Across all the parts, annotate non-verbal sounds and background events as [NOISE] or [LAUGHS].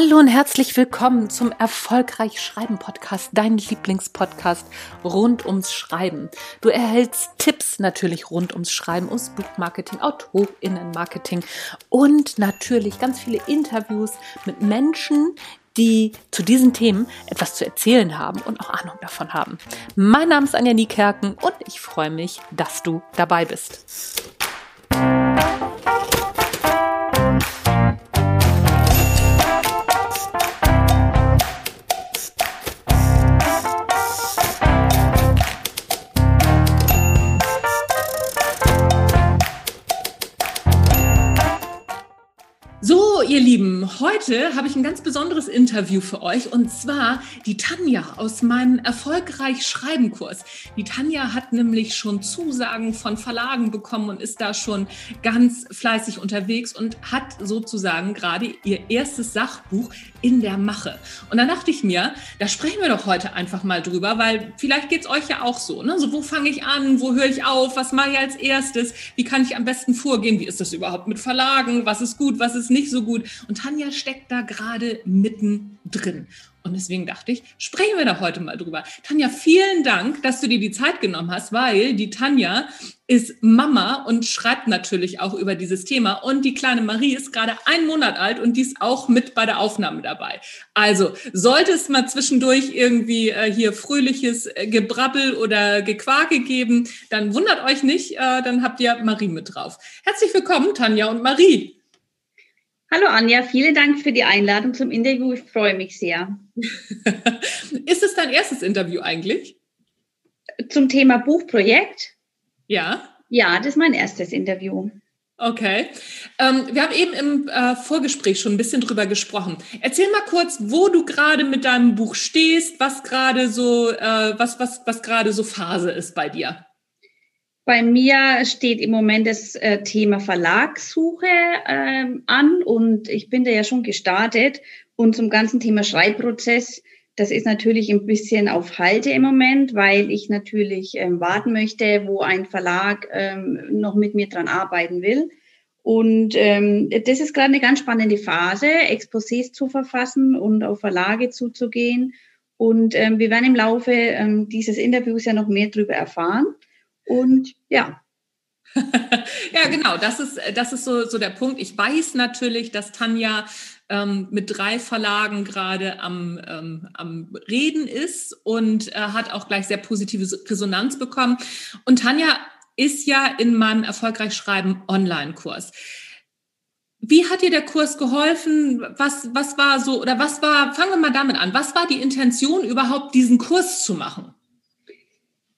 Hallo und herzlich willkommen zum Erfolgreich Schreiben Podcast, dein Lieblingspodcast rund ums Schreiben. Du erhältst Tipps natürlich rund ums Schreiben, ums Buchmarketing, Autorinnenmarketing und natürlich ganz viele Interviews mit Menschen, die zu diesen Themen etwas zu erzählen haben und auch Ahnung davon haben. Mein Name ist Anja Niekerken und ich freue mich, dass du dabei bist. Heute habe ich ein ganz besonderes Interview für euch und zwar die Tanja aus meinem Erfolgreich Schreiben Kurs. Die Tanja hat nämlich schon Zusagen von Verlagen bekommen und ist da schon ganz fleißig unterwegs und hat sozusagen gerade ihr erstes Sachbuch in der Mache. Und dann dachte ich mir, da sprechen wir doch heute einfach mal drüber, weil vielleicht geht es euch ja auch so. Ne? So, wo fange ich an? Wo höre ich auf? Was mache ich als erstes? Wie kann ich am besten vorgehen? Wie ist das überhaupt mit Verlagen? Was ist gut? Was ist nicht so gut? Und Tanja steckt da gerade mittendrin. Und deswegen dachte ich, sprechen wir da heute mal drüber. Tanja, vielen Dank, dass du dir die Zeit genommen hast, weil die Tanja ist Mama und schreibt natürlich auch über dieses Thema. Und die kleine Marie ist gerade einen Monat alt und die ist auch mit bei der Aufnahme dabei. Also sollte es mal zwischendurch irgendwie äh, hier fröhliches äh, Gebrabbel oder Gequake geben, dann wundert euch nicht, äh, dann habt ihr Marie mit drauf. Herzlich willkommen, Tanja und Marie. Hallo Anja, vielen Dank für die Einladung zum Interview. Ich freue mich sehr. [LAUGHS] ist es dein erstes Interview eigentlich? Zum Thema Buchprojekt? Ja. Ja, das ist mein erstes Interview. Okay. Ähm, wir haben eben im äh, Vorgespräch schon ein bisschen drüber gesprochen. Erzähl mal kurz, wo du gerade mit deinem Buch stehst, was gerade so, äh, was, was, was gerade so Phase ist bei dir. Bei mir steht im Moment das äh, Thema Verlagssuche ähm, an und ich bin da ja schon gestartet. Und zum ganzen Thema Schreibprozess, das ist natürlich ein bisschen auf Halte im Moment, weil ich natürlich ähm, warten möchte, wo ein Verlag ähm, noch mit mir dran arbeiten will. Und ähm, das ist gerade eine ganz spannende Phase, Exposés zu verfassen und auf Verlage zuzugehen. Und ähm, wir werden im Laufe ähm, dieses Interviews ja noch mehr darüber erfahren. Und ja. [LAUGHS] ja, genau, das ist, das ist so, so der Punkt. Ich weiß natürlich, dass Tanja ähm, mit drei Verlagen gerade am, ähm, am Reden ist und äh, hat auch gleich sehr positive Resonanz bekommen. Und Tanja ist ja in meinem Erfolgreich Schreiben Online-Kurs. Wie hat dir der Kurs geholfen? Was, was war so, oder was war, fangen wir mal damit an, was war die Intention, überhaupt diesen Kurs zu machen?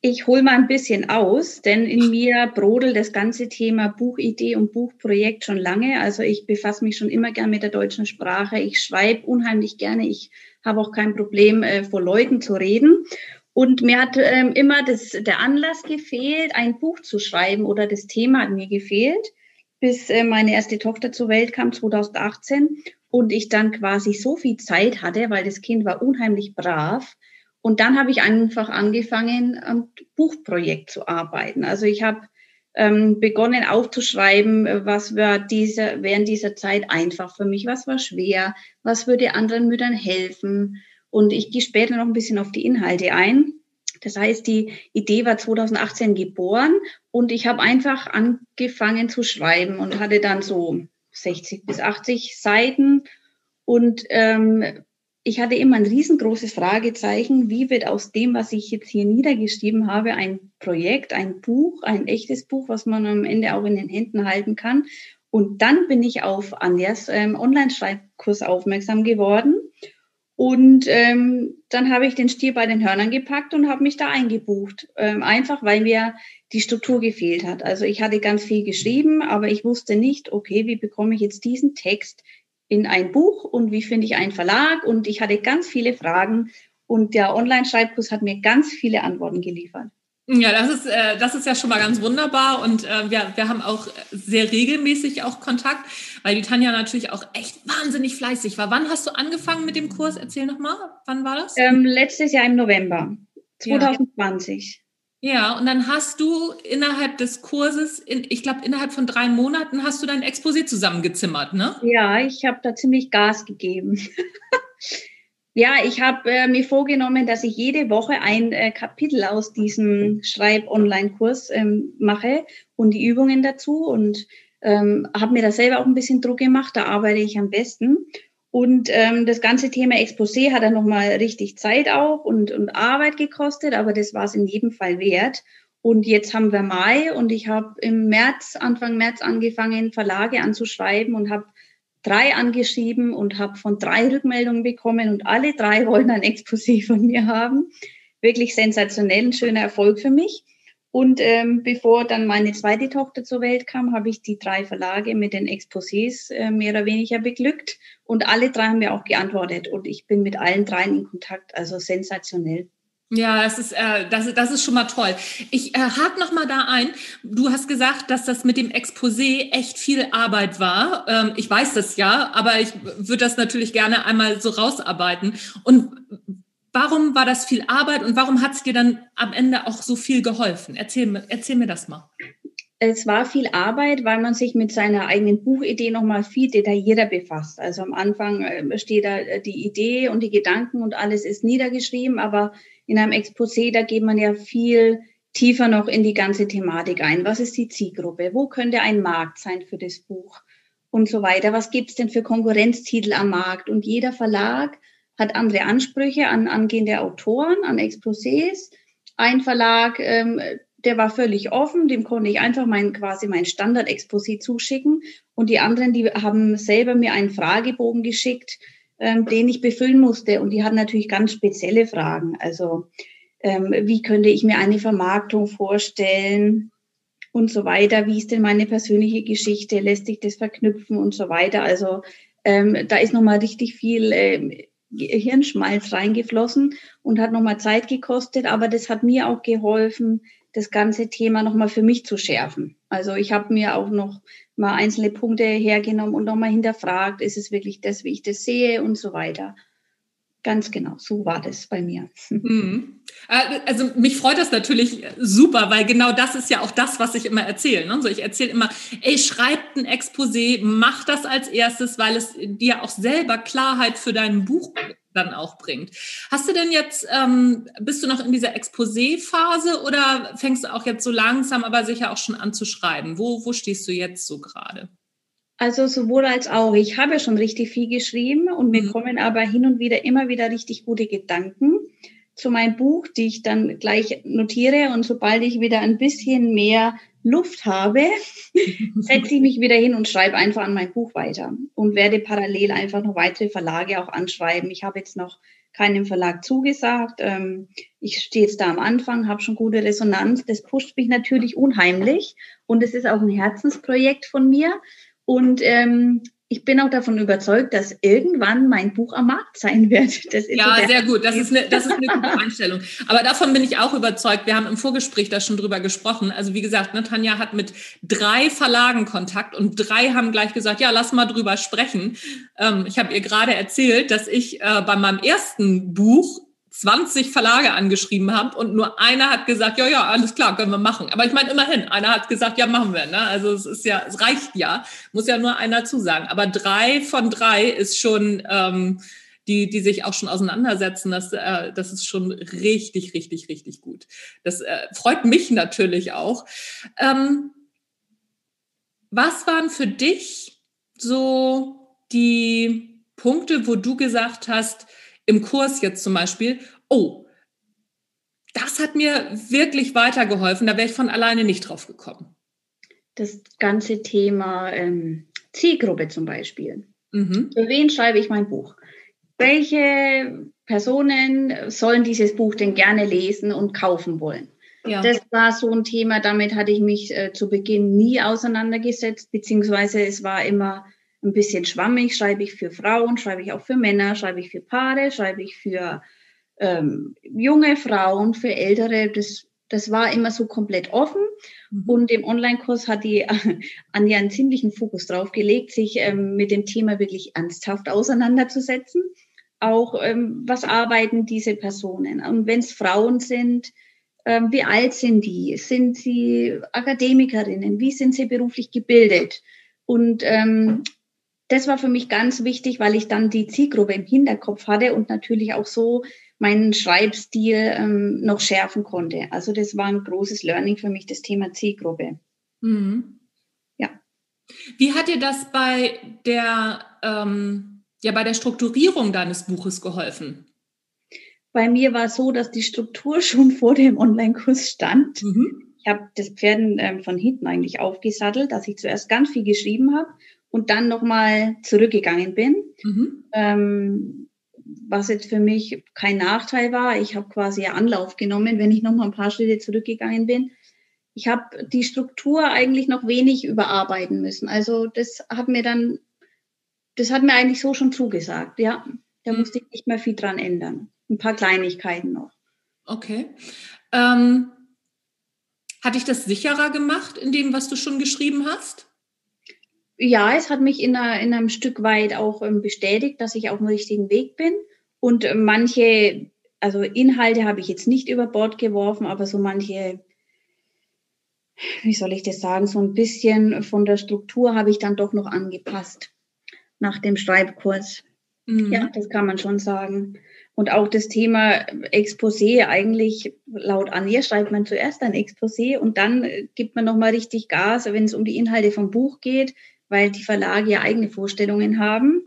Ich hole mal ein bisschen aus, denn in mir brodelt das ganze Thema Buchidee und Buchprojekt schon lange. Also ich befasse mich schon immer gern mit der deutschen Sprache. Ich schreibe unheimlich gerne. Ich habe auch kein Problem, äh, vor Leuten zu reden. Und mir hat ähm, immer das, der Anlass gefehlt, ein Buch zu schreiben oder das Thema hat mir gefehlt, bis äh, meine erste Tochter zur Welt kam, 2018. Und ich dann quasi so viel Zeit hatte, weil das Kind war unheimlich brav und dann habe ich einfach angefangen, am Buchprojekt zu arbeiten. Also ich habe ähm, begonnen aufzuschreiben, was war diese, während dieser Zeit einfach für mich, was war schwer, was würde anderen Müttern helfen. Und ich gehe später noch ein bisschen auf die Inhalte ein. Das heißt, die Idee war 2018 geboren und ich habe einfach angefangen zu schreiben und hatte dann so 60 bis 80 Seiten und ähm, ich hatte immer ein riesengroßes Fragezeichen, wie wird aus dem, was ich jetzt hier niedergeschrieben habe, ein Projekt, ein Buch, ein echtes Buch, was man am Ende auch in den Händen halten kann. Und dann bin ich auf Anjas ähm, Online-Schreibkurs aufmerksam geworden. Und ähm, dann habe ich den Stier bei den Hörnern gepackt und habe mich da eingebucht. Ähm, einfach, weil mir die Struktur gefehlt hat. Also ich hatte ganz viel geschrieben, aber ich wusste nicht, okay, wie bekomme ich jetzt diesen Text in ein Buch und wie finde ich einen Verlag? Und ich hatte ganz viele Fragen und der Online-Schreibkurs hat mir ganz viele Antworten geliefert. Ja, das ist, äh, das ist ja schon mal ganz wunderbar und äh, wir, wir haben auch sehr regelmäßig auch Kontakt, weil die Tanja natürlich auch echt wahnsinnig fleißig war. Wann hast du angefangen mit dem Kurs? Erzähl nochmal, wann war das? Ähm, letztes Jahr im November 2020. Ja, und dann hast du innerhalb des Kurses, in, ich glaube, innerhalb von drei Monaten hast du dein Exposé zusammengezimmert, ne? Ja, ich habe da ziemlich Gas gegeben. [LAUGHS] ja, ich habe äh, mir vorgenommen, dass ich jede Woche ein äh, Kapitel aus diesem Schreib-Online-Kurs ähm, mache und die Übungen dazu und ähm, habe mir da selber auch ein bisschen Druck gemacht. Da arbeite ich am besten. Und ähm, das ganze Thema Exposé hat dann nochmal richtig Zeit auch und, und Arbeit gekostet, aber das war es in jedem Fall wert. Und jetzt haben wir Mai und ich habe im März, Anfang März angefangen, Verlage anzuschreiben und habe drei angeschrieben und habe von drei Rückmeldungen bekommen und alle drei wollen ein Exposé von mir haben. Wirklich sensationell, ein schöner Erfolg für mich. Und ähm, bevor dann meine zweite Tochter zur Welt kam, habe ich die drei Verlage mit den Exposés äh, mehr oder weniger beglückt. Und alle drei haben mir auch geantwortet. Und ich bin mit allen dreien in Kontakt. Also sensationell. Ja, das ist, äh, das, das ist schon mal toll. Ich äh, hake noch mal da ein. Du hast gesagt, dass das mit dem Exposé echt viel Arbeit war. Ähm, ich weiß das ja, aber ich würde das natürlich gerne einmal so rausarbeiten. Und Warum war das viel Arbeit und warum hat es dir dann am Ende auch so viel geholfen? Erzähl, erzähl mir das mal. Es war viel Arbeit, weil man sich mit seiner eigenen Buchidee nochmal viel detaillierter befasst. Also am Anfang äh, steht da äh, die Idee und die Gedanken und alles ist niedergeschrieben, aber in einem Exposé, da geht man ja viel tiefer noch in die ganze Thematik ein. Was ist die Zielgruppe? Wo könnte ein Markt sein für das Buch? Und so weiter. Was gibt es denn für Konkurrenztitel am Markt? Und jeder Verlag hat andere Ansprüche an angehende Autoren, an Exposés. Ein Verlag, ähm, der war völlig offen, dem konnte ich einfach mein quasi mein Standard-Exposé zuschicken. Und die anderen, die haben selber mir einen Fragebogen geschickt, ähm, den ich befüllen musste. Und die hatten natürlich ganz spezielle Fragen. Also ähm, wie könnte ich mir eine Vermarktung vorstellen? und so weiter. Wie ist denn meine persönliche Geschichte? Lässt sich das verknüpfen und so weiter? Also ähm, da ist nochmal richtig viel ähm, Hirnschmalz reingeflossen und hat nochmal Zeit gekostet, aber das hat mir auch geholfen, das ganze Thema nochmal für mich zu schärfen. Also ich habe mir auch noch mal einzelne Punkte hergenommen und nochmal hinterfragt, ist es wirklich das, wie ich das sehe und so weiter. Ganz genau, so war das bei mir. [LAUGHS] Mhm. Äh, also mich freut das natürlich super, weil genau das ist ja auch das, was ich immer erzähle. Ne? So, ich erzähle immer, ey, schreib ein Exposé, mach das als erstes, weil es dir auch selber Klarheit für dein Buch dann auch bringt. Hast du denn jetzt, ähm, bist du noch in dieser Exposé-Phase oder fängst du auch jetzt so langsam, aber sicher auch schon an zu schreiben? Wo, wo stehst du jetzt so gerade? Also sowohl als auch. Ich habe schon richtig viel geschrieben und mir mhm. kommen aber hin und wieder immer wieder richtig gute Gedanken zu meinem Buch, die ich dann gleich notiere. Und sobald ich wieder ein bisschen mehr Luft habe, [LAUGHS] setze ich mich wieder hin und schreibe einfach an mein Buch weiter und werde parallel einfach noch weitere Verlage auch anschreiben. Ich habe jetzt noch keinem Verlag zugesagt. Ähm, ich stehe jetzt da am Anfang, habe schon gute Resonanz. Das pusht mich natürlich unheimlich und es ist auch ein Herzensprojekt von mir. Und ähm, ich bin auch davon überzeugt, dass irgendwann mein Buch am Markt sein wird. [LAUGHS] ja, so sehr gut. Das ist, eine, das ist eine gute [LAUGHS] Einstellung. Aber davon bin ich auch überzeugt. Wir haben im Vorgespräch da schon drüber gesprochen. Also wie gesagt, ne, Tanja hat mit drei Verlagen Kontakt und drei haben gleich gesagt, ja, lass mal drüber sprechen. Ähm, ich habe ihr gerade erzählt, dass ich äh, bei meinem ersten Buch 20 Verlage angeschrieben habe und nur einer hat gesagt, ja, ja, alles klar, können wir machen. Aber ich meine, immerhin, einer hat gesagt, ja, machen wir. Ne? Also es ist ja, es reicht ja, muss ja nur einer zusagen. Aber drei von drei ist schon, ähm, die, die sich auch schon auseinandersetzen, das, äh, das ist schon richtig, richtig, richtig gut. Das äh, freut mich natürlich auch. Ähm, was waren für dich so die Punkte, wo du gesagt hast, im Kurs jetzt zum Beispiel, oh, das hat mir wirklich weitergeholfen, da wäre ich von alleine nicht drauf gekommen. Das ganze Thema ähm, Zielgruppe zum Beispiel. Mhm. Für wen schreibe ich mein Buch? Welche Personen sollen dieses Buch denn gerne lesen und kaufen wollen? Ja. Das war so ein Thema, damit hatte ich mich äh, zu Beginn nie auseinandergesetzt, beziehungsweise es war immer ein bisschen schwammig. Schreibe ich für Frauen, schreibe ich auch für Männer, schreibe ich für Paare, schreibe ich für ähm, junge Frauen, für Ältere. Das, das war immer so komplett offen. Mhm. Und im Online-Kurs hat die [LAUGHS] Anja einen ziemlichen Fokus drauf gelegt, sich ähm, mit dem Thema wirklich ernsthaft auseinanderzusetzen. Auch ähm, was arbeiten diese Personen? Und wenn es Frauen sind, Ähm, wie alt sind die? Sind sie Akademikerinnen? Wie sind sie beruflich gebildet? Und ähm, das war für mich ganz wichtig, weil ich dann die Zielgruppe im Hinterkopf hatte und natürlich auch so meinen Schreibstil ähm, noch schärfen konnte. Also das war ein großes Learning für mich, das Thema Zielgruppe. Mhm. Ja. Wie hat dir das bei der, ähm, ja, bei der Strukturierung deines Buches geholfen? Bei mir war es so, dass die Struktur [LAUGHS] schon vor dem Online-Kurs stand. Mhm. Ich habe das Pferden ähm, von hinten eigentlich aufgesattelt, dass ich zuerst ganz viel geschrieben habe und dann nochmal zurückgegangen bin. Mhm. Ähm, was jetzt für mich kein Nachteil war. Ich habe quasi Anlauf genommen, wenn ich nochmal ein paar Schritte zurückgegangen bin. Ich habe die Struktur eigentlich noch wenig überarbeiten müssen. Also das hat mir dann, das hat mir eigentlich so schon zugesagt. Ja, da mhm. musste ich nicht mehr viel dran ändern ein paar Kleinigkeiten noch. Okay. Ähm, hat dich das sicherer gemacht in dem, was du schon geschrieben hast? Ja, es hat mich in, einer, in einem Stück weit auch ähm, bestätigt, dass ich auf dem richtigen Weg bin. Und äh, manche, also Inhalte habe ich jetzt nicht über Bord geworfen, aber so manche, wie soll ich das sagen, so ein bisschen von der Struktur habe ich dann doch noch angepasst nach dem Schreibkurs. Mhm. Ja, das kann man schon sagen. Und auch das Thema Exposé, eigentlich laut Anja schreibt man zuerst ein Exposé und dann gibt man nochmal richtig Gas, wenn es um die Inhalte vom Buch geht, weil die Verlage ja eigene Vorstellungen haben.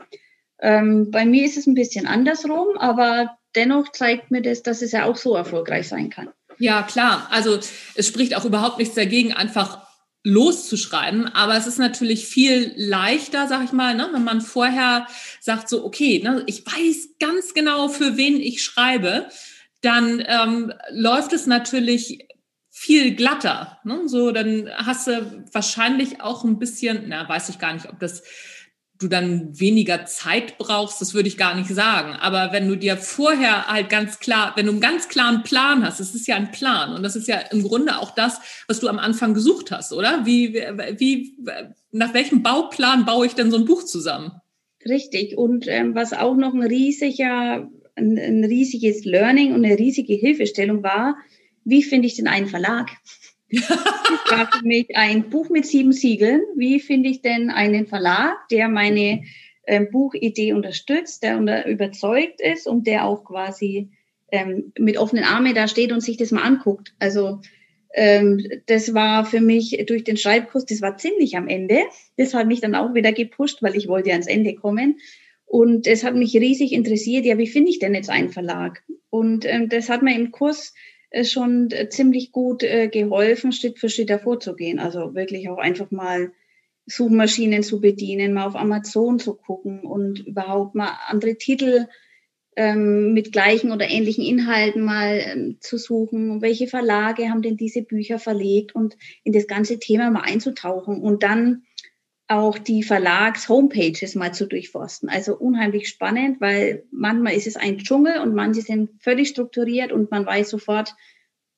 Ähm, bei mir ist es ein bisschen andersrum, aber dennoch zeigt mir das, dass es ja auch so erfolgreich sein kann. Ja, klar. Also es spricht auch überhaupt nichts dagegen, einfach loszuschreiben. Aber es ist natürlich viel leichter, sag ich mal, ne, wenn man vorher sagt, so, okay, ne, ich weiß ganz genau, für wen ich schreibe, dann ähm, läuft es natürlich viel glatter. Ne? So, dann hast du wahrscheinlich auch ein bisschen, na, weiß ich gar nicht, ob das du dann weniger Zeit brauchst, das würde ich gar nicht sagen. Aber wenn du dir vorher halt ganz klar, wenn du einen ganz klaren Plan hast, es ist ja ein Plan und das ist ja im Grunde auch das, was du am Anfang gesucht hast, oder? Wie, wie, nach welchem Bauplan baue ich denn so ein Buch zusammen? Richtig. Und ähm, was auch noch ein riesiger, ein, ein riesiges Learning und eine riesige Hilfestellung war, wie finde ich denn einen Verlag? Das war für mich ein Buch mit sieben Siegeln. Wie finde ich denn einen Verlag, der meine äh, Buchidee unterstützt, der unter, überzeugt ist und der auch quasi ähm, mit offenen Armen da steht und sich das mal anguckt. Also ähm, das war für mich durch den Schreibkurs, das war ziemlich am Ende. Das hat mich dann auch wieder gepusht, weil ich wollte ans Ende kommen. Und es hat mich riesig interessiert, ja, wie finde ich denn jetzt einen Verlag? Und ähm, das hat mir im Kurs schon äh, ziemlich gut äh, geholfen, Schritt für Schritt davor zu gehen. Also wirklich auch einfach mal Suchmaschinen zu bedienen, mal auf Amazon zu gucken und überhaupt mal andere Titel ähm, mit gleichen oder ähnlichen Inhalten mal ähm, zu suchen. Welche Verlage haben denn diese Bücher verlegt und in das ganze Thema mal einzutauchen und dann auch die Verlags-Homepages mal zu durchforsten. Also unheimlich spannend, weil manchmal ist es ein Dschungel und manche sind völlig strukturiert und man weiß sofort,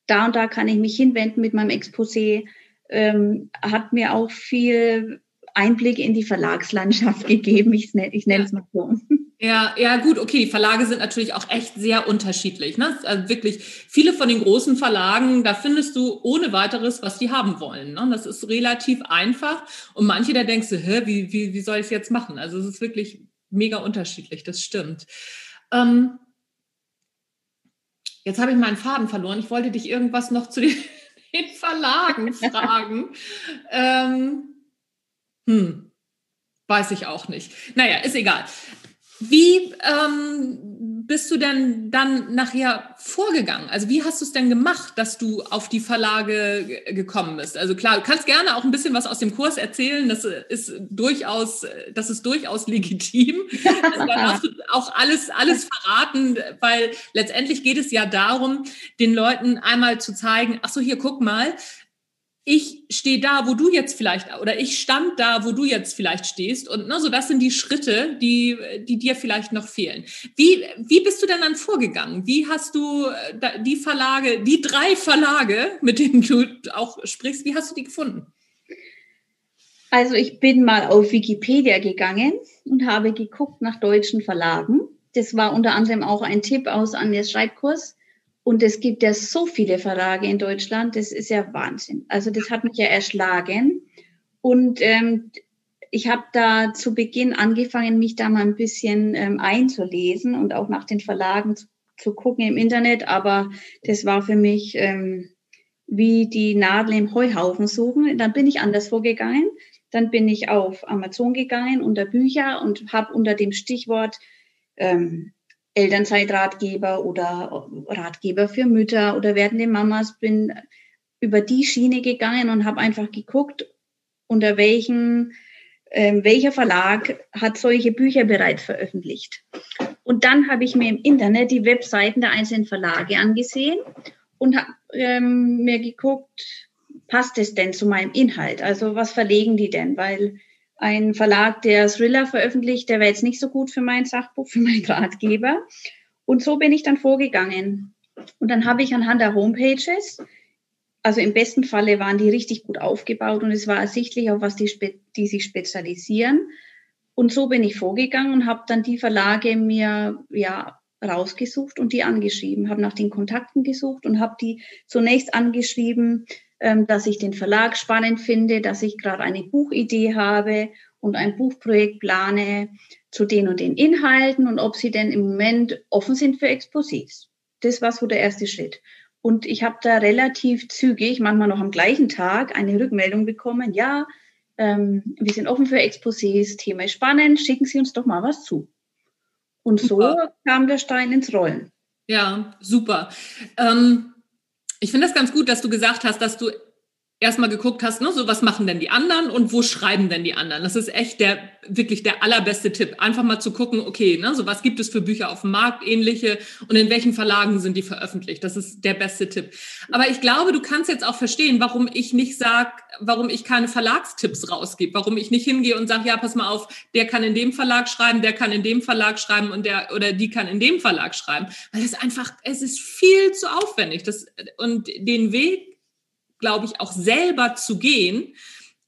da und da kann ich mich hinwenden mit meinem Exposé. Ähm, hat mir auch viel Einblick in die Verlagslandschaft [LAUGHS] gegeben. Ich, ich nenne es mal so. Ja, ja, gut, okay. Die Verlage sind natürlich auch echt sehr unterschiedlich. Ne? Also wirklich viele von den großen Verlagen, da findest du ohne weiteres, was die haben wollen. Ne? Das ist relativ einfach. Und manche, da denkst du, hä, wie, wie, wie soll ich es jetzt machen? Also es ist wirklich mega unterschiedlich, das stimmt. Ähm, jetzt habe ich meinen Faden verloren. Ich wollte dich irgendwas noch zu den, [LAUGHS] den Verlagen fragen. ähm, hm, weiß ich auch nicht. Naja, ist egal. Wie ähm, bist du denn dann nachher vorgegangen? Also wie hast du es denn gemacht, dass du auf die Verlage gekommen bist? Also klar, du kannst gerne auch ein bisschen was aus dem Kurs erzählen. Das ist durchaus, das ist durchaus legitim. [LAUGHS] Also da darfst du auch alles, alles verraten, weil letztendlich geht es ja darum, den Leuten einmal zu zeigen, ach so, hier, guck mal, ich stehe da, wo du jetzt vielleicht, oder ich stand da, wo du jetzt vielleicht stehst. Und ne, so das sind die Schritte, die, die dir vielleicht noch fehlen. Wie, wie bist du denn dann vorgegangen? Wie hast du äh, die Verlage, die drei Verlage, mit denen du auch sprichst, wie hast du die gefunden? Also ich bin mal auf Wikipedia gegangen und habe geguckt nach deutschen Verlagen. Das war unter anderem auch ein Tipp aus Anjas Schreibkurs. Und es gibt ja so viele Verlage in Deutschland, das ist ja Wahnsinn. Also das hat mich ja erschlagen. Und ähm, ich habe da zu Beginn angefangen, mich da mal ein bisschen ähm, einzulesen und auch nach den Verlagen zu, zu, gucken im Internet. Aber das war für mich ähm, wie die Nadel im Heuhaufen suchen. Dann bin ich anders vorgegangen. Dann bin ich auf Amazon gegangen unter Bücher und habe unter dem Stichwort ähm, Elternzeitratgeber oder Ratgeber für Mütter oder werdende Mamas bin über die Schiene gegangen und habe einfach geguckt, unter welchen ähm, welcher Verlag hat solche Bücher bereits veröffentlicht. Und dann habe ich mir im Internet die Webseiten der einzelnen Verlage angesehen und habe ähm, mir geguckt, passt es denn zu meinem Inhalt? Also was verlegen die denn? Weil ein Verlag, der Thriller veröffentlicht, der wäre jetzt nicht so gut für mein Sachbuch, [LAUGHS] für meinen Ratgeber. Und so bin ich dann vorgegangen. Und dann habe ich anhand der Homepages also im besten Falle waren die richtig gut aufgebaut und es war ersichtlich, auf was die, die sich spezialisieren. Und so bin ich vorgegangen und habe dann die Verlage mir ja rausgesucht und die angeschrieben, habe nach den Kontakten gesucht und habe die zunächst angeschrieben, dass ich den Verlag spannend finde, dass ich gerade eine Buchidee habe und ein Buchprojekt plane zu den und den Inhalten und ob sie denn im Moment offen sind für Exposés. Das war so der erste Schritt. Und ich habe da relativ zügig, manchmal noch am gleichen Tag, eine Rückmeldung bekommen, ja, ähm, wir sind offen für Exposés, Thema ist spannend, schicken Sie uns doch mal was zu. Und super. so kam der Stein ins Rollen. Ja, super. Ähm, ich finde das ganz gut, dass du gesagt hast, dass du erstmal geguckt hast, ne, so was machen denn die anderen und wo schreiben denn die anderen? Das ist echt der wirklich der allerbeste Tipp. Einfach mal zu gucken, okay, ne, so was gibt es für Bücher auf dem Markt, ähnliche und in welchen Verlagen sind die veröffentlicht? Das ist der beste Tipp. Aber ich glaube, du kannst jetzt auch verstehen, warum ich nicht sag, warum ich keine Verlagstipps rausgebe, warum ich nicht hingehe und sage, ja, pass mal auf, der kann in dem Verlag schreiben, der kann in dem Verlag schreiben und der oder die kann in dem Verlag schreiben, weil es einfach es ist viel zu aufwendig. Das und den Weg glaube ich, auch selber zu gehen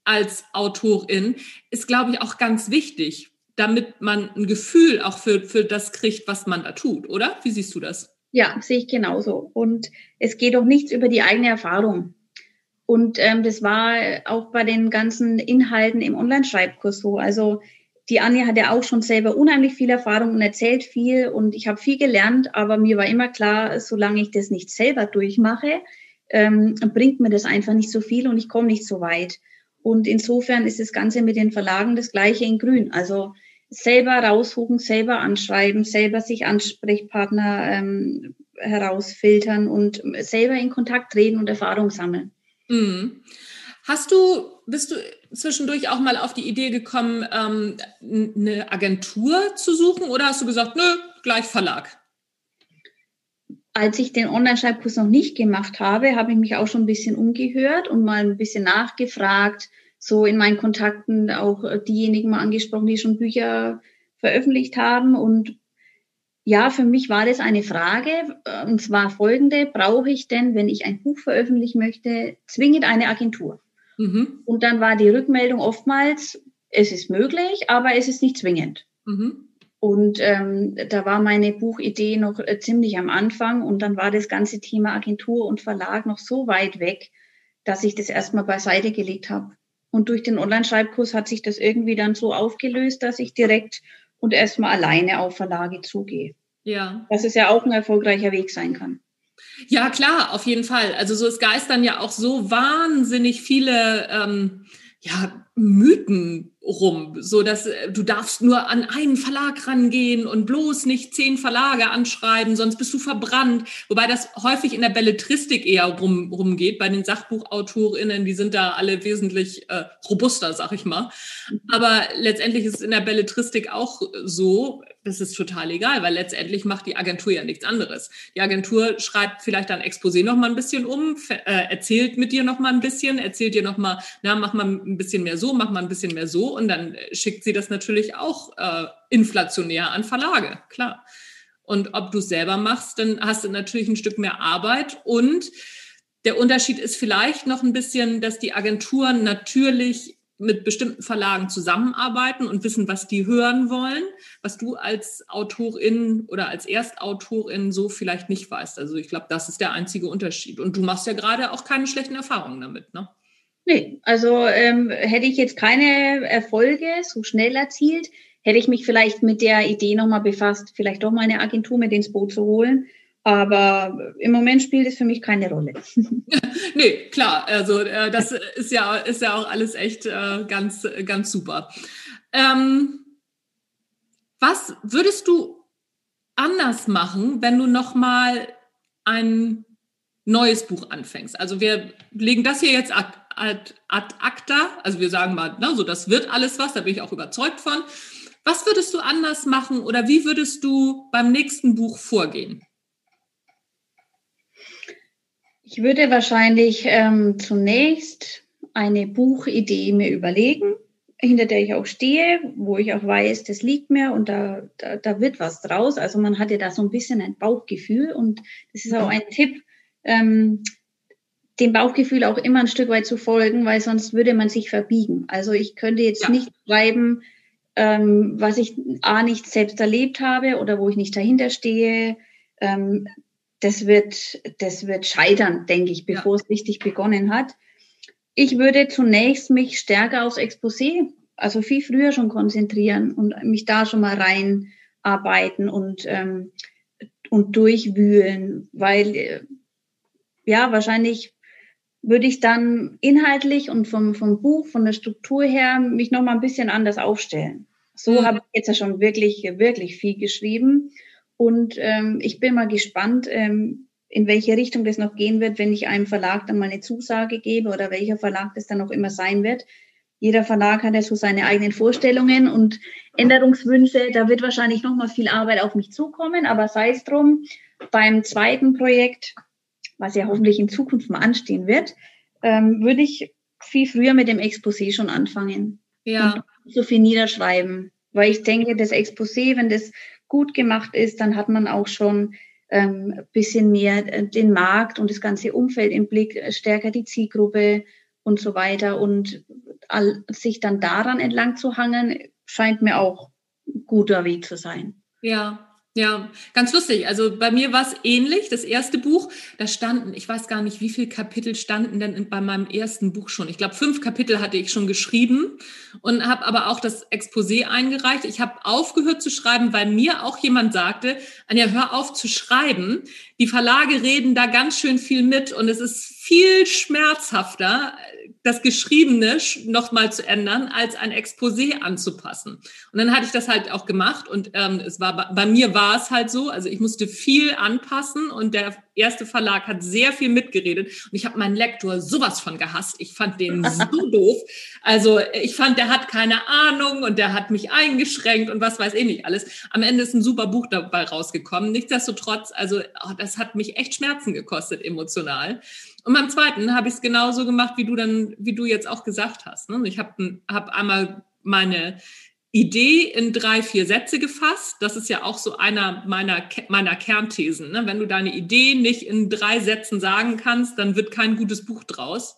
als Autorin, ist, glaube ich, auch ganz wichtig, damit man ein Gefühl auch für, für das kriegt, was man da tut, oder? Wie siehst du das? Ja, sehe ich genauso. Und es geht auch nichts über die eigene Erfahrung. Und ähm, das war auch bei den ganzen Inhalten im Online-Schreibkurs so. Also die Anja hat ja auch schon selber unheimlich viel Erfahrung und erzählt viel und ich habe viel gelernt, aber mir war immer klar, solange ich das nicht selber durchmache, ähm, bringt mir das einfach nicht so viel und ich komme nicht so weit. Und insofern ist das Ganze mit den Verlagen das gleiche in Grün. Also selber raussuchen, selber anschreiben, selber sich Ansprechpartner ähm, herausfiltern und selber in Kontakt treten und Erfahrung sammeln. Mhm. Hast du, bist du zwischendurch auch mal auf die Idee gekommen, ähm, eine Agentur zu suchen oder hast du gesagt, nö, gleich Verlag? Als ich den Online-Schreibkurs noch nicht gemacht habe, habe ich mich auch schon ein bisschen umgehört und mal ein bisschen nachgefragt, so in meinen Kontakten auch äh, diejenigen mal angesprochen, die schon Bücher veröffentlicht haben. Und ja, für mich war das eine Frage, äh, und zwar folgende, brauche ich denn, wenn ich ein Buch veröffentlichen möchte, zwingend eine Agentur? Mhm. Und dann war die Rückmeldung oftmals, es ist möglich, aber es ist nicht zwingend. Mhm. Und ähm, da war meine Buchidee noch äh, ziemlich am Anfang und dann war das ganze Thema Agentur und Verlag noch so weit weg, dass ich das erstmal beiseite gelegt habe. Und durch den Online-Schreibkurs hat sich das irgendwie dann so aufgelöst, dass ich direkt und erstmal alleine auf Verlage zugehe. Ja. Dass es ja auch ein erfolgreicher Weg sein kann. Ja, klar, auf jeden Fall. Also so es geistern ja auch so wahnsinnig viele ähm, ja, Mythen rum, so dass äh, du darfst nur an einen Verlag rangehen und bloß nicht zehn Verlage anschreiben, sonst bist du verbrannt. Wobei das häufig in der Belletristik eher rum, rumgeht. Bei den SachbuchautorInnen, die sind da alle wesentlich äh, robuster, sag ich mal. Aber letztendlich ist es in der Belletristik auch so, das ist total egal, weil letztendlich macht die Agentur ja nichts anderes. Die Agentur schreibt vielleicht dann Exposé noch mal ein bisschen um, äh, erzählt mit dir noch mal ein bisschen, erzählt dir noch mal, na, mach mal ein bisschen mehr so, mach mal ein bisschen mehr so und dann schickt sie das natürlich auch äh, inflationär an Verlage, klar. Und ob du es selber machst, dann hast du natürlich ein Stück mehr Arbeit und der Unterschied ist vielleicht noch ein bisschen, dass die Agenturen natürlich mit bestimmten Verlagen zusammenarbeiten und wissen, was die hören wollen, was du als Autorin oder als Erstautorin so vielleicht nicht weißt. Also ich glaube, das ist der einzige Unterschied. Und du machst ja gerade auch keine schlechten Erfahrungen damit, ne? Nee, also ähm, hätte ich jetzt keine Erfolge so schnell erzielt, hätte ich mich vielleicht mit der Idee nochmal befasst, vielleicht doch mal eine Agentur mit ins Boot zu holen. Aber im Moment spielt es für mich keine Rolle. [LAUGHS] nee, klar. Also äh, das ist ja, ist ja auch alles echt äh, ganz, ganz super. Ähm, was würdest du anders machen, wenn du nochmal ein neues Buch anfängst? Also wir legen das hier jetzt ad, ad, ad acta. Also wir sagen mal, na, so das wird alles was, da bin ich auch überzeugt von. Was würdest du anders machen oder wie würdest du beim nächsten Buch vorgehen? Ich würde wahrscheinlich ähm, zunächst eine Buchidee mir überlegen, hinter der ich auch stehe, wo ich auch weiß, das liegt mir und da, da, da wird was draus. Also man hat ja da so ein bisschen ein Bauchgefühl und das ist auch ein Tipp, ähm, dem Bauchgefühl auch immer ein Stück weit zu folgen, weil sonst würde man sich verbiegen. Also ich könnte jetzt ja. nicht schreiben, ähm, was ich A nicht selbst erlebt habe oder wo ich nicht dahinter stehe. Ähm, das wird, das wird scheitern, denke ich, bevor ja. es richtig begonnen hat. Ich würde zunächst mich stärker aufs Exposé, also viel früher schon konzentrieren und mich da schon mal reinarbeiten und, ähm, und durchwühlen, weil äh, ja, wahrscheinlich würde ich dann inhaltlich und vom, vom Buch, von der Struktur her mich noch mal ein bisschen anders aufstellen. So mhm. habe ich jetzt ja schon wirklich, wirklich viel geschrieben. Und ähm, ich bin mal gespannt, ähm, in welche Richtung das noch gehen wird, wenn ich einem Verlag dann mal eine Zusage gebe oder welcher Verlag das dann auch immer sein wird. Jeder Verlag hat ja so seine eigenen Vorstellungen und Änderungswünsche. Da wird wahrscheinlich noch mal viel Arbeit auf mich zukommen, aber sei es drum. Beim zweiten Projekt, was ja hoffentlich in Zukunft mal anstehen wird, ähm, würde ich viel früher mit dem Exposé schon anfangen. Ja. Und so viel niederschreiben. Weil ich denke, das Exposé, wenn das gut gemacht ist, dann hat man auch schon ähm, bisschen mehr äh, den Markt und das ganze Umfeld im Blick, äh, stärker die Zielgruppe und so weiter. Und all, sich dann daran entlang zu hangen, scheint mir auch ein guter Weg zu sein. Ja, ja, ganz lustig. Also bei mir war es ähnlich. Das erste Buch, da standen, ich weiß gar nicht, wie viele Kapitel standen denn bei meinem ersten Buch schon. Ich glaube, fünf Kapitel hatte ich schon geschrieben und habe aber auch das Exposé eingereicht. Ich habe aufgehört zu schreiben, weil mir auch jemand sagte, Anja, hör auf zu schreiben. Die Verlage reden da ganz schön viel mit und es ist viel schmerzhafter, das Geschriebene nochmal zu ändern, als ein Exposé anzupassen. Und dann hatte ich das halt auch gemacht und ähm, es war bei mir war es halt so, also ich musste viel anpassen und der erste Verlag hat sehr viel mitgeredet und ich habe meinen Lektor sowas von gehasst. Ich fand den [LAUGHS] so doof. Also ich fand, der hat keine Ahnung und der hat mich eingeschränkt und was weiß ich nicht alles. Am Ende ist ein super Buch dabei rausgekommen. Nichtsdestotrotz, also oh, das hat mich echt Schmerzen gekostet emotional. Und beim zweiten habe ich es genauso gemacht, wie du dann, wie du jetzt auch gesagt hast. Ne? Ich habe hab einmal meine Idee in drei, vier Sätze gefasst. Das ist ja auch so einer meiner, meiner Kernthesen. Ne? Wenn du deine Idee nicht in drei Sätzen sagen kannst, dann wird kein gutes Buch draus.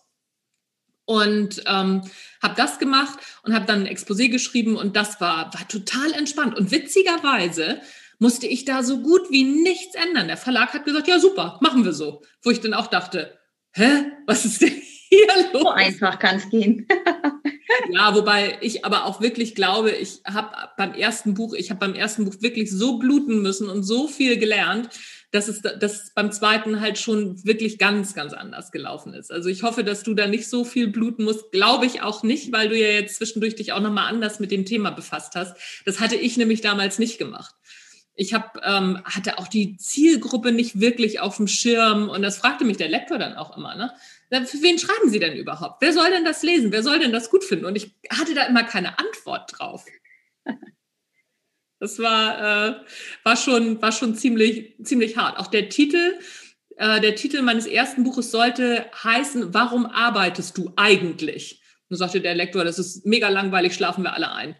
Und ähm, habe das gemacht und habe dann ein Exposé geschrieben und das war, war total entspannt. Und witzigerweise musste ich da so gut wie nichts ändern. Der Verlag hat gesagt, ja super, machen wir so. Wo ich dann auch dachte, hä, was ist denn hier los? So einfach kann es gehen. ja, wobei ich aber auch wirklich glaube, ich habe beim ersten Buch, ich habe beim ersten Buch wirklich so bluten müssen und so viel gelernt, dass es, dass es beim zweiten halt schon wirklich ganz, ganz anders gelaufen ist. Also ich hoffe, dass du da nicht so viel bluten musst. Glaube ich auch nicht, weil du ja jetzt zwischendurch dich auch nochmal anders mit dem Thema befasst hast. Das hatte ich nämlich damals nicht gemacht ich hab, ähm, hatte auch die Zielgruppe nicht wirklich auf dem Schirm und das fragte mich der Lektor dann auch immer. Ne? Für wen schreiben Sie denn überhaupt? Wer soll denn das lesen? Wer soll denn das gut finden? Und ich hatte da immer keine Antwort drauf. [LAUGHS] Das war, äh, war schon, war schon ziemlich, ziemlich hart. Auch der Titel, äh, der Titel meines ersten Buches sollte heißen, Warum arbeitest du eigentlich? Dann sagte der Lektor, das ist mega langweilig, schlafen wir alle ein.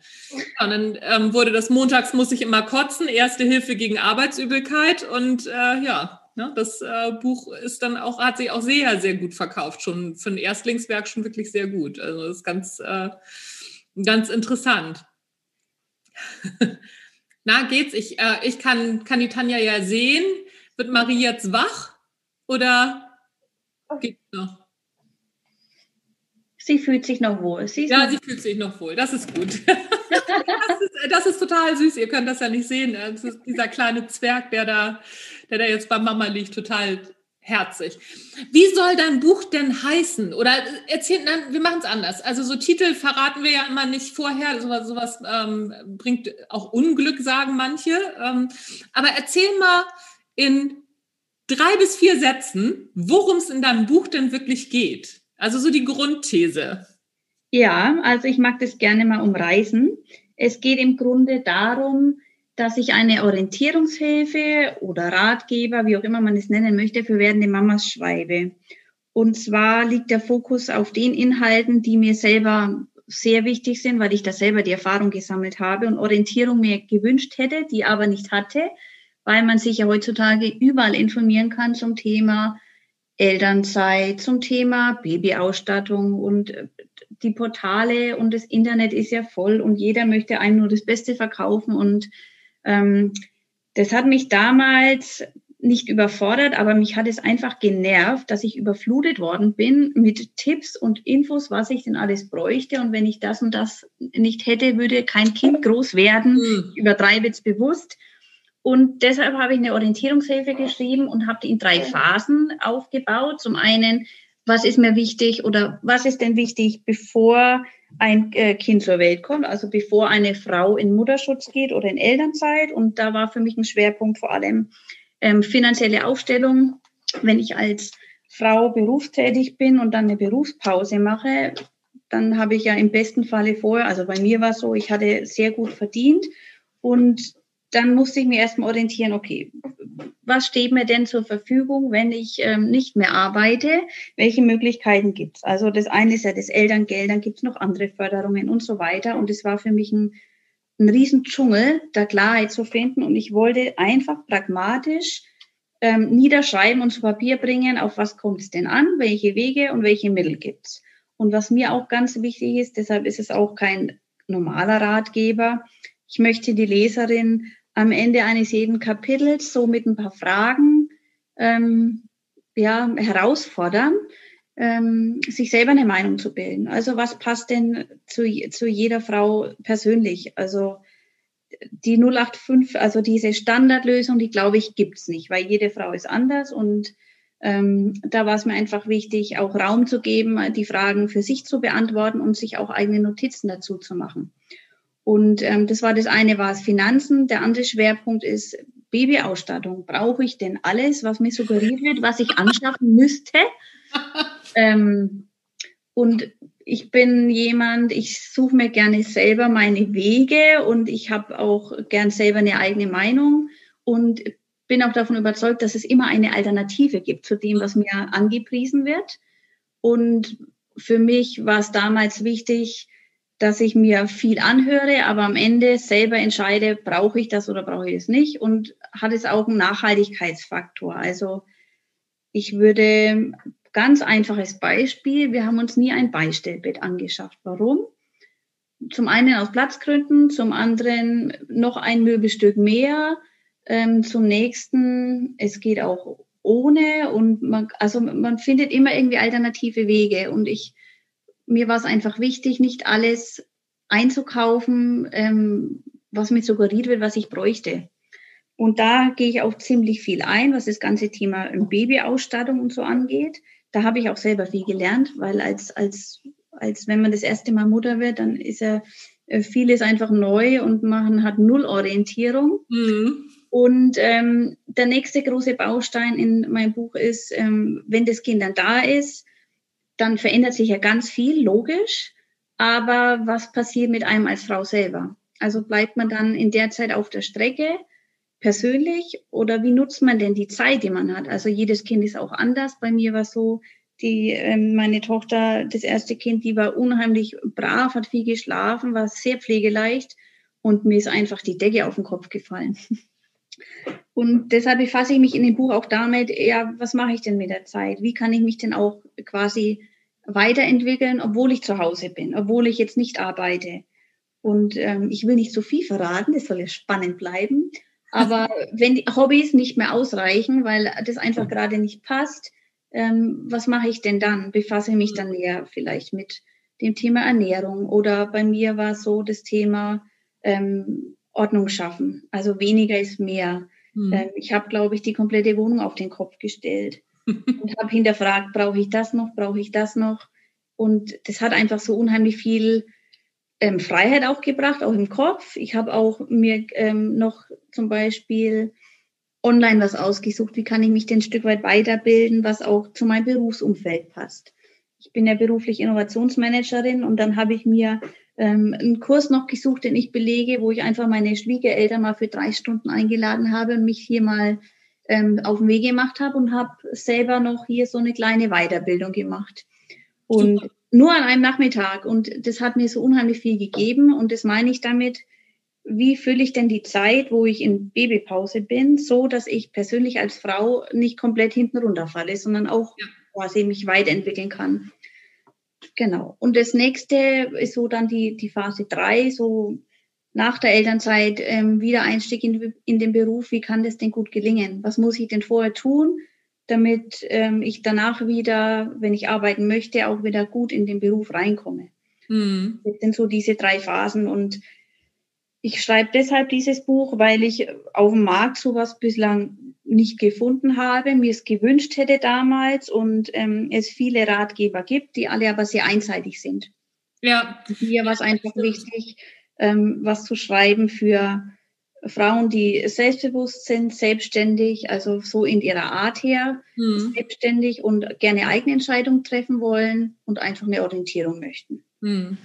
Und dann ähm, wurde das montags muss ich immer kotzen, erste Hilfe gegen Arbeitsübelkeit und äh, ja, Ne? Das äh, Buch ist dann auch, hat sich auch sehr, sehr gut verkauft. Schon für ein Erstlingswerk schon wirklich sehr gut. Also das ist ganz, äh, ganz interessant. [LAUGHS] Na, geht's? Ich, äh, ich kann, kann die Tanja ja sehen. Wird Marie jetzt wach oder geht's noch? Sie fühlt sich noch wohl. Sie ja, sie fühlt sich noch wohl. Das ist gut. [LAUGHS] das, ist, das, ist, total süß. Ihr könnt das ja nicht sehen. Ist dieser kleine Zwerg, der da, der da jetzt bei Mama liegt, total herzig. Wie soll dein Buch denn heißen? Oder erzählen, nein, wir machen es anders. Also so Titel verraten wir ja immer nicht vorher. Sowas, sowas ähm, bringt auch Unglück, sagen manche. Ähm, aber erzähl mal in drei bis vier Sätzen, worum es in deinem Buch denn wirklich geht. Also so die Grundthese. Ja, also ich mag das gerne mal umreißen. Es geht im Grunde darum, dass ich eine Orientierungshilfe oder Ratgeber, wie auch immer man es nennen möchte, für werdende Mamas schreibe. Und zwar liegt der Fokus auf den Inhalten, die mir selber sehr wichtig sind, weil ich da selber die Erfahrung gesammelt habe und Orientierung mir gewünscht hätte, die aber nicht hatte, weil man sich ja heutzutage überall informieren kann zum Thema Elternzeit, zum Thema Babyausstattung und äh, die Portale und das Internet ist ja voll und jeder möchte einem nur das Beste verkaufen und ähm, das hat mich damals nicht überfordert, aber mich hat es einfach genervt, dass ich überflutet worden bin mit Tipps und Infos, was ich denn alles bräuchte. Und wenn ich das und das nicht hätte, würde kein Kind groß werden. Mhm. Ich übertreibe jetzt bewusst. Und deshalb habe ich eine Orientierungshilfe geschrieben und habe die in drei Phasen aufgebaut. Zum einen, was ist mir wichtig oder was ist denn wichtig, bevor ein äh, Kind zur Welt kommt, also bevor eine Frau in Mutterschutz geht oder in Elternzeit. Und da war für mich ein Schwerpunkt vor allem ähm, finanzielle Aufstellung. Wenn ich als Frau berufstätig bin und dann eine Berufspause mache, dann habe ich ja im besten Falle vorher, also bei mir war es so, ich hatte sehr gut verdient und dann musste ich mir erstmal orientieren, okay, was steht mir denn zur Verfügung, wenn ich ähm, nicht mehr arbeite? Welche Möglichkeiten gibt es? Also das eine ist ja das Elterngeld, dann gibt es noch andere Förderungen und so weiter. Und es war für mich ein, ein Riesendschungel, da Klarheit zu finden. Und ich wollte einfach pragmatisch ähm, niederschreiben und zu Papier bringen, auf was kommt es denn an, welche Wege und welche Mittel gibt es. Und was mir auch ganz wichtig ist, deshalb ist es auch kein normaler Ratgeber, ich möchte die Leserin am Ende eines jeden Kapitels so mit ein paar Fragen ähm, ja, herausfordern, ähm, sich selber eine Meinung zu bilden. Also was passt denn zu, zu jeder Frau persönlich? Also die 085, also diese Standardlösung, die glaube ich, gibt's nicht, weil jede Frau ist anders und ähm, da war es mir einfach wichtig, auch Raum zu geben, die Fragen für sich zu beantworten und sich auch eigene Notizen dazu zu machen. Und ähm, das war das eine, war es Finanzen. Der andere Schwerpunkt ist Babyausstattung. Brauche ich denn alles, was mir suggeriert wird, was ich anschaffen [LAUGHS] müsste? ähm, und ich bin jemand, ich suche mir gerne selber meine Wege und ich habe auch gern selber eine eigene Meinung und bin auch davon überzeugt, dass es immer eine Alternative gibt zu dem, was mir angepriesen wird. Und für mich war es damals wichtig, dass ich mir viel anhöre, aber am Ende selber entscheide, brauche ich das oder brauche ich es nicht und hat es auch einen Nachhaltigkeitsfaktor. Also ich würde ganz einfaches Beispiel, wir haben uns nie ein Beistellbett angeschafft. Warum? Zum einen aus Platzgründen, zum anderen noch ein Möbelstück mehr, ähm, zum nächsten, es geht auch ohne und man, also man findet immer irgendwie alternative Wege und ich mir war es einfach wichtig, nicht alles einzukaufen, ähm, was mir suggeriert wird, was ich bräuchte. Und da gehe ich auch ziemlich viel ein, was das ganze Thema Babyausstattung und so angeht. Da habe ich auch selber viel gelernt, weil als, als, als wenn man das erste Mal Mutter wird, dann ist ja äh, vieles einfach neu und man hat null Orientierung. Mhm. Und ähm, der nächste große Baustein in meinem Buch ist, ähm, wenn das Kind dann da ist, dann verändert sich ja ganz viel, logisch. Aber was passiert mit einem als Frau selber? Also bleibt man dann in der Zeit auf der Strecke persönlich oder wie nutzt man denn die Zeit, die man hat? Also jedes Kind ist auch anders. Bei mir war so, die, ähm, meine Tochter, das erste Kind, die war unheimlich brav, hat viel geschlafen, war sehr pflegeleicht und mir ist einfach die Decke auf den Kopf gefallen. [LAUGHS] Und deshalb befasse ich mich in dem Buch auch damit, ja, was mache ich denn mit der Zeit? Wie kann ich mich denn auch quasi weiterentwickeln, obwohl ich zu Hause bin, obwohl ich jetzt nicht arbeite? Und ähm, ich will nicht so viel verraten, das soll ja spannend bleiben. Aber [LAUGHS] wenn die Hobbys nicht mehr ausreichen, weil das einfach gerade nicht passt, ähm, was mache ich denn dann? Befasse mich dann näher vielleicht mit dem Thema Ernährung oder bei mir war so das Thema ähm, Ordnung schaffen. Also weniger ist mehr. Mhm. Ähm, ich habe, glaube ich, die komplette Wohnung auf den Kopf gestellt und habe hinterfragt, brauche ich das noch, brauche ich das noch? Und das hat einfach so unheimlich viel ähm, Freiheit auch gebracht, auch im Kopf. Ich habe auch mir ähm, noch zum Beispiel online was ausgesucht, wie kann ich mich denn ein Stück weit weiterbilden, was auch zu meinem Berufsumfeld passt. Ich bin ja beruflich Innovationsmanagerin und dann habe ich mir ähm, einen Kurs noch gesucht, den ich belege, wo ich einfach meine Schwiegereltern mal für drei Stunden eingeladen habe und mich hier mal ähm, auf den Weg gemacht habe und habe selber noch hier so eine kleine Weiterbildung gemacht. Und Super. nur an einem Nachmittag. Und das hat mir so unheimlich viel gegeben. Und das meine ich damit, wie fülle ich denn die Zeit, wo ich in Babypause bin, so dass ich persönlich als Frau nicht komplett hinten runterfalle, sondern auch ja. quasi mich weiterentwickeln kann. Genau. Und das nächste ist so dann die, die Phase drei, so nach der Elternzeit, ähm, Wiedereinstieg in, in den Beruf. Wie kann das denn gut gelingen? Was muss ich denn vorher tun, damit ähm, ich danach wieder, wenn ich arbeiten möchte, auch wieder gut in den Beruf reinkomme? Mhm. Das sind so diese drei Phasen und ich schreibe deshalb dieses Buch, weil ich auf dem Markt sowas bislang nicht gefunden habe, mir es gewünscht hätte damals und ähm, es viele Ratgeber gibt, die alle aber sehr einseitig sind. Ja. Mir war es einfach wichtig, ähm, was zu schreiben für Frauen, die selbstbewusst sind, selbstständig, also so in ihrer Art her, mhm. selbstständig und gerne eigene Entscheidungen treffen wollen und einfach eine Orientierung möchten. Mhm.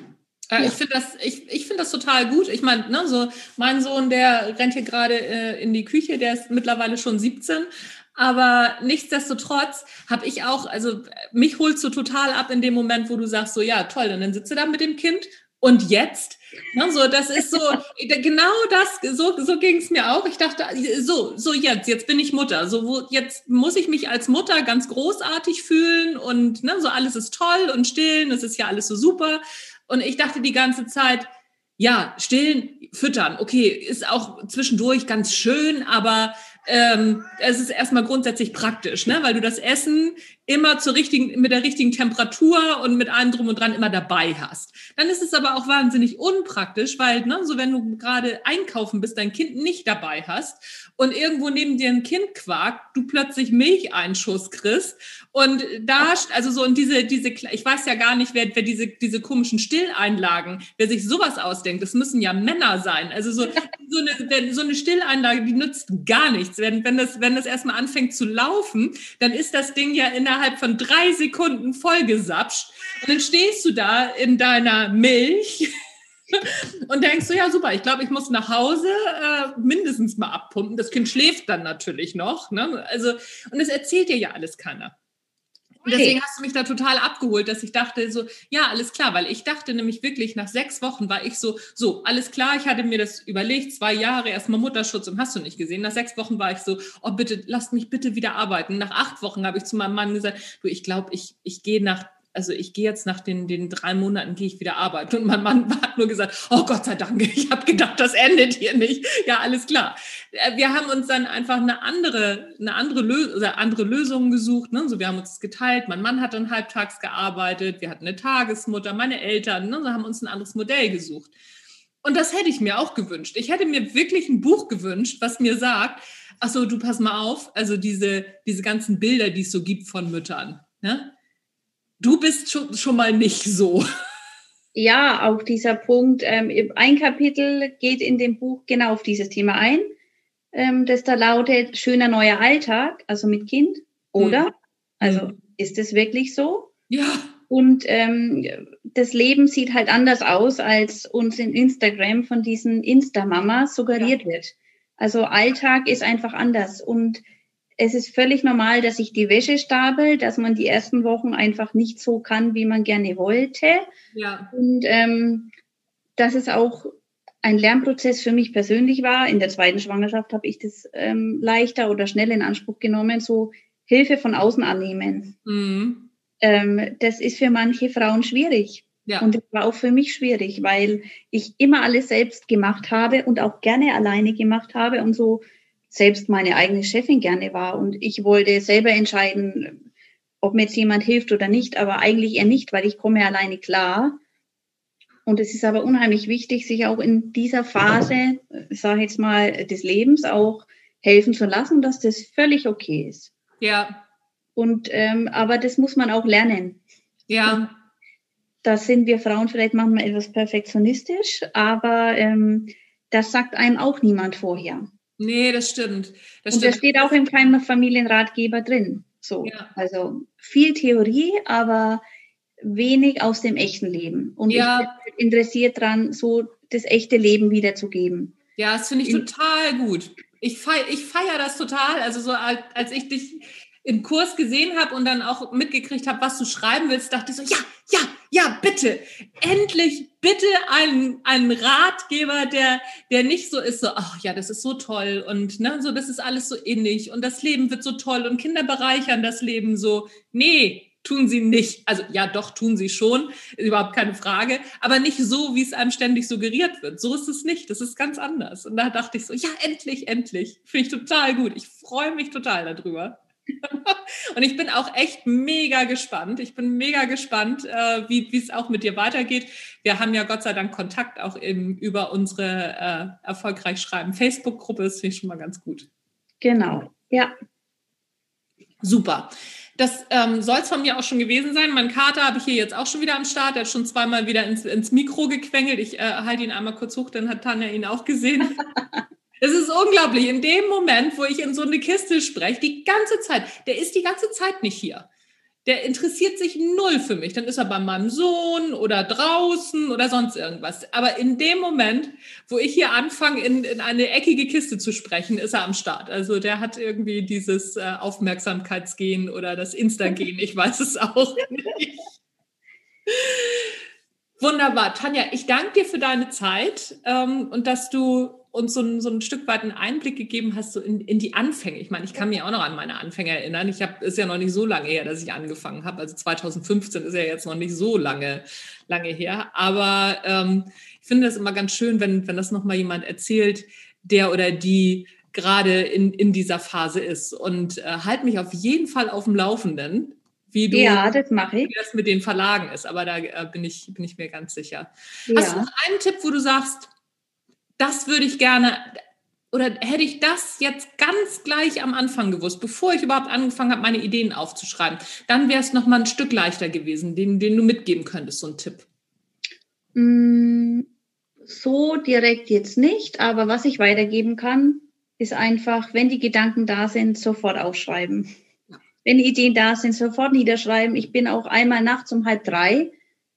Ja. Ich finde das, ich, ich finde das total gut. Ich meine, ne, so mein Sohn, der rennt hier gerade äh, in die Küche, der ist mittlerweile schon 17. Aber nichtsdestotrotz habe ich auch, also mich holst du total ab in dem Moment, wo du sagst, so ja, toll, und dann sitzt du da mit dem Kind und jetzt? Ne, so, das ist so, genau das, so, so ging es mir auch. Ich dachte, so, so jetzt, jetzt bin ich Mutter. So, wo, jetzt muss ich mich als Mutter ganz großartig fühlen und ne, so alles ist toll und stillen, es ist ja alles so super. Und ich dachte die ganze Zeit, ja, stillen, füttern, okay, ist auch zwischendurch ganz schön, aber ähm, es ist erstmal grundsätzlich praktisch, ne? weil du das Essen immer zur richtigen, mit der richtigen Temperatur und mit allem drum und dran immer dabei hast. Dann ist es aber auch wahnsinnig unpraktisch, weil, ne, so wenn du gerade einkaufen bist, dein Kind nicht dabei hast und irgendwo neben dir ein Kind quakt, du plötzlich Milcheinschuss kriegst und da, also so, und diese, diese, ich weiß ja gar nicht, wer, wer diese, diese komischen Stilleinlagen, wer sich sowas ausdenkt, das müssen ja Männer sein. Also so, so eine, so eine Stilleinlage, die nützt gar nichts. Wenn, wenn das, wenn das erstmal anfängt zu laufen, dann ist das Ding ja innerhalb von drei Sekunden vollgesapscht. Und dann stehst du da in deiner Milch [LAUGHS] und denkst du, ja super, ich glaube, ich muss nach Hause äh, mindestens mal abpumpen. Das Kind schläft dann natürlich noch. Ne? Also, und es erzählt dir ja alles keiner. Und deswegen hast du mich da total abgeholt, dass ich dachte so, ja, alles klar, weil ich dachte nämlich wirklich, nach sechs Wochen war ich so, so, alles klar, ich hatte mir das überlegt, zwei Jahre erstmal Mutterschutz und hast du nicht gesehen. Nach sechs Wochen war ich so, oh bitte, lasst mich bitte wieder arbeiten. Nach acht Wochen habe ich zu meinem Mann gesagt, du, ich glaube, ich, ich gehe nach also ich gehe jetzt nach den, den drei Monaten, gehe ich wieder arbeiten. Und mein Mann hat nur gesagt, oh Gott sei Dank, [LAUGHS] ich habe gedacht, das endet hier nicht. Ja, alles klar. Äh, wir haben uns dann einfach eine andere, eine andere, Lö oder andere Lösung gesucht. Ne? So, wir haben uns geteilt. Mein Mann hat dann halbtags gearbeitet. Wir hatten eine Tagesmutter, meine Eltern. Ne? So haben uns ein anderes Modell gesucht. Und das hätte ich mir auch gewünscht. Ich hätte mir wirklich ein Buch gewünscht, was mir sagt, ach so, du pass mal auf, also diese, diese ganzen Bilder, die es so gibt von Müttern. Ne? Du bist schon, schon mal nicht so. Ja, auch dieser Punkt. Ähm, ein Kapitel geht in dem Buch genau auf dieses Thema ein, ähm, das da lautet schöner neuer Alltag, also mit Kind, oder? Mhm. Also ist es wirklich so? Ja. Und ähm, das Leben sieht halt anders aus, als uns in Instagram von diesen Insta-Mamas suggeriert ja. wird. Also Alltag ist einfach anders. Und es ist völlig normal, dass sich die Wäsche stapelt, dass man die ersten Wochen einfach nicht so kann, wie man gerne wollte. Ja. Und ähm, dass es auch ein Lernprozess für mich persönlich war. In der zweiten Schwangerschaft habe ich das ähm, leichter oder schnell in Anspruch genommen, so Hilfe von außen annehmen. Mhm. Ähm, das ist für manche Frauen schwierig. Ja. Und es war auch für mich schwierig, weil ich immer alles selbst gemacht habe und auch gerne alleine gemacht habe und so selbst meine eigene Chefin gerne war. Und ich wollte selber entscheiden, ob mir jetzt jemand hilft oder nicht, aber eigentlich eher nicht, weil ich komme alleine klar. Und es ist aber unheimlich wichtig, sich auch in dieser Phase, ich sage jetzt mal, des Lebens auch helfen zu lassen, dass das völlig okay ist. Ja. Und ähm, aber das muss man auch lernen. Ja. Und da sind wir Frauen vielleicht manchmal etwas perfektionistisch, aber ähm, das sagt einem auch niemand vorher. Nee, das stimmt. Das Und stimmt. das steht auch im keinem Familienratgeber drin. So, ja. also viel Theorie, aber wenig aus dem echten Leben. Und ja. ich bin interessiert daran, so das echte Leben wiederzugeben. Ja, das finde ich total gut. Ich feiere ich feier das total. Also so als ich dich im Kurs gesehen habe und dann auch mitgekriegt habe, was du schreiben willst, dachte ich so, ja, ja, ja, bitte, endlich, bitte einen, einen Ratgeber, der, der nicht so ist, so, ach ja, das ist so toll und ne, so, das ist alles so innig und das Leben wird so toll und Kinder bereichern das Leben so. Nee, tun sie nicht. Also ja, doch, tun sie schon, überhaupt keine Frage, aber nicht so, wie es einem ständig suggeriert wird. So ist es nicht, das ist ganz anders. Und da dachte ich so, ja, endlich, endlich. Finde ich total gut. Ich freue mich total darüber. [LAUGHS] Und ich bin auch echt mega gespannt. Ich bin mega gespannt, äh, wie es auch mit dir weitergeht. Wir haben ja Gott sei Dank Kontakt auch eben über unsere äh, erfolgreich schreiben Facebook-Gruppe. Das finde ich schon mal ganz gut. Genau, ja. Super. Das ähm, soll es von mir auch schon gewesen sein. Mein Kater habe ich hier jetzt auch schon wieder am Start. Der hat schon zweimal wieder ins, ins Mikro gequengelt. Ich äh, halte ihn einmal kurz hoch, dann hat Tanja ihn auch gesehen. [LAUGHS] Es ist unglaublich. In dem Moment, wo ich in so eine Kiste spreche, die ganze Zeit, der ist die ganze Zeit nicht hier. Der interessiert sich null für mich. Dann ist er bei meinem Sohn oder draußen oder sonst irgendwas. Aber in dem Moment, wo ich hier anfange, in, in eine eckige Kiste zu sprechen, ist er am Start. Also der hat irgendwie dieses äh, Aufmerksamkeitsgehen oder das Insta-Gen. Ich weiß es auch [LAUGHS] nicht. Wunderbar. Tanja, ich danke dir für deine Zeit ähm, und dass du uns so ein, so ein Stück weit einen Einblick gegeben hast so in, in die Anfänge. Ich meine, ich kann mich auch noch an meine Anfänge erinnern. Ich habe ist ja noch nicht so lange her, dass ich angefangen habe. Also 2015 ist ja jetzt noch nicht so lange lange her. Aber ähm, ich finde das immer ganz schön, wenn wenn das noch mal jemand erzählt, der oder die gerade in, in dieser Phase ist. Und äh, halt mich auf jeden Fall auf dem Laufenden, wie du ja, das mache ich. wie das mit den Verlagen ist. Aber da äh, bin, ich, bin ich mir ganz sicher. Ja. Hast du noch einen Tipp, wo du sagst, das würde ich gerne, oder hätte ich das jetzt ganz gleich am Anfang gewusst, bevor ich überhaupt angefangen habe, meine Ideen aufzuschreiben, dann wäre es noch mal ein Stück leichter gewesen, den, den du mitgeben könntest, so ein Tipp. Mm, so direkt jetzt nicht, aber was ich weitergeben kann, ist einfach, wenn die Gedanken da sind, sofort aufschreiben. Wenn Ideen da sind, sofort niederschreiben. Ich bin auch einmal nachts um halb drei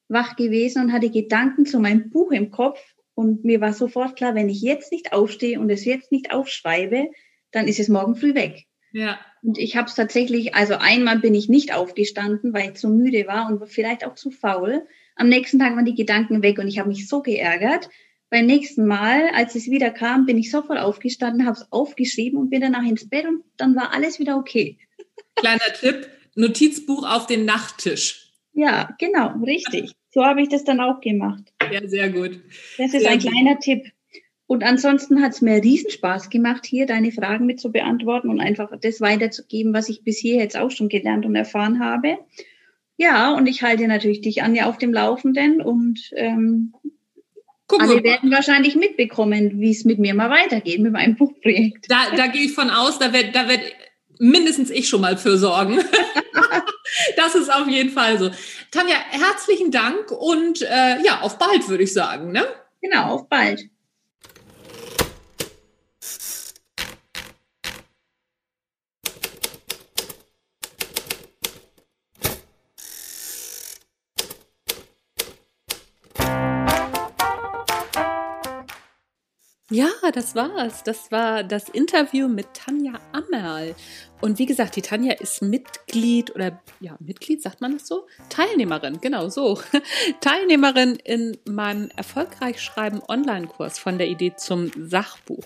wach gewesen und hatte Gedanken zu meinem Buch im Kopf und mir war sofort klar, wenn ich jetzt nicht aufstehe und es jetzt nicht aufschreibe, dann ist es morgen früh weg. Ja. Und ich habe es tatsächlich, also einmal bin ich nicht aufgestanden, weil ich zu müde war und vielleicht auch zu faul. Am nächsten Tag waren die Gedanken weg und ich habe mich so geärgert. Beim nächsten Mal, als es wieder kam, bin ich sofort aufgestanden, habe es aufgeschrieben und bin danach ins Bett und dann war alles wieder okay. Kleiner Tipp, Notizbuch auf den Nachttisch. Ja, genau, richtig. So habe ich das dann auch gemacht. Ja, sehr gut. Das ist sehr ein gut. kleiner Tipp. Und ansonsten hat es mir riesen Spaß gemacht, hier deine Fragen mit zu beantworten und einfach das weiterzugeben, was ich bis hier jetzt auch schon gelernt und erfahren habe. Ja, und ich halte natürlich dich, Anja, auf dem Laufenden und ähm, Gucken alle werden wahrscheinlich mitbekommen, wie es mit mir mal weitergeht mit meinem Buchprojekt. Da, da gehe ich von aus, da wird, da wird mindestens ich schon mal für sorgen. [LAUGHS] [LAUGHS] das ist auf jeden Fall so. Tanja, herzlichen Dank und äh, ja, auf bald, würde ich sagen. Ne? Genau, auf bald. Ja, das war's. Das war das Interview mit Tanja Ammerl. Und wie gesagt, die Tanja ist Mitglied oder ja, Mitglied, sagt man das so? Teilnehmerin, genau so. [LAUGHS] Teilnehmerin in meinem Erfolgreich Schreiben Online-Kurs von der Idee zum Sachbuch.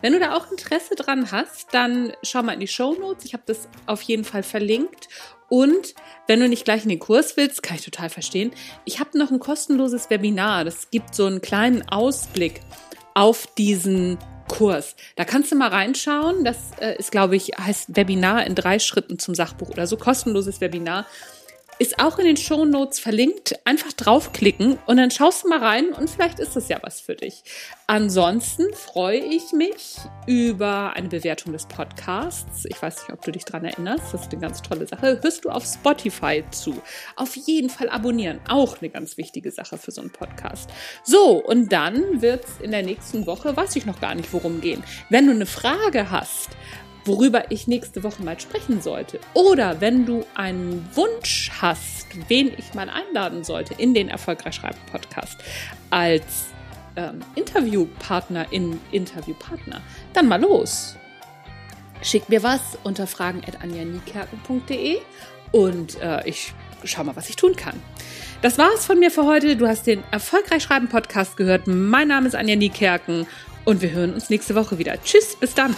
Wenn du da auch Interesse dran hast, dann schau mal in die Show Notes. Ich habe das auf jeden Fall verlinkt. Und wenn du nicht gleich in den Kurs willst, kann ich total verstehen. Ich habe noch ein kostenloses Webinar. Das gibt so einen kleinen Ausblick auf diesen Kurs. Da kannst du mal reinschauen. Das äh, ist, glaube ich, heißt Webinar in drei Schritten zum Sachbuch oder so. Kostenloses Webinar. Ist auch in den Show Notes verlinkt. Einfach draufklicken und dann schaust du mal rein und vielleicht ist das ja was für dich. Ansonsten freue ich mich über eine Bewertung des Podcasts. Ich weiß nicht, ob du dich daran erinnerst. Das ist eine ganz tolle Sache. Hörst du auf Spotify zu? Auf jeden Fall abonnieren. Auch eine ganz wichtige Sache für so einen Podcast. So, und dann wird es in der nächsten Woche, weiß ich noch gar nicht, worum gehen. Wenn du eine Frage hast, worüber ich nächste Woche mal sprechen sollte. Oder wenn du einen Wunsch hast, wen ich mal einladen sollte in den Erfolgreich Schreiben Podcast als ähm, Interviewpartner in Interviewpartner, dann mal los. Schick mir was unter fragen.anjanikerken.de und äh, ich schau mal, was ich tun kann. Das war's von mir für heute. Du hast den Erfolgreich Schreiben Podcast gehört. Mein Name ist Anja Niekerken und wir hören uns nächste Woche wieder. Tschüss, bis dann.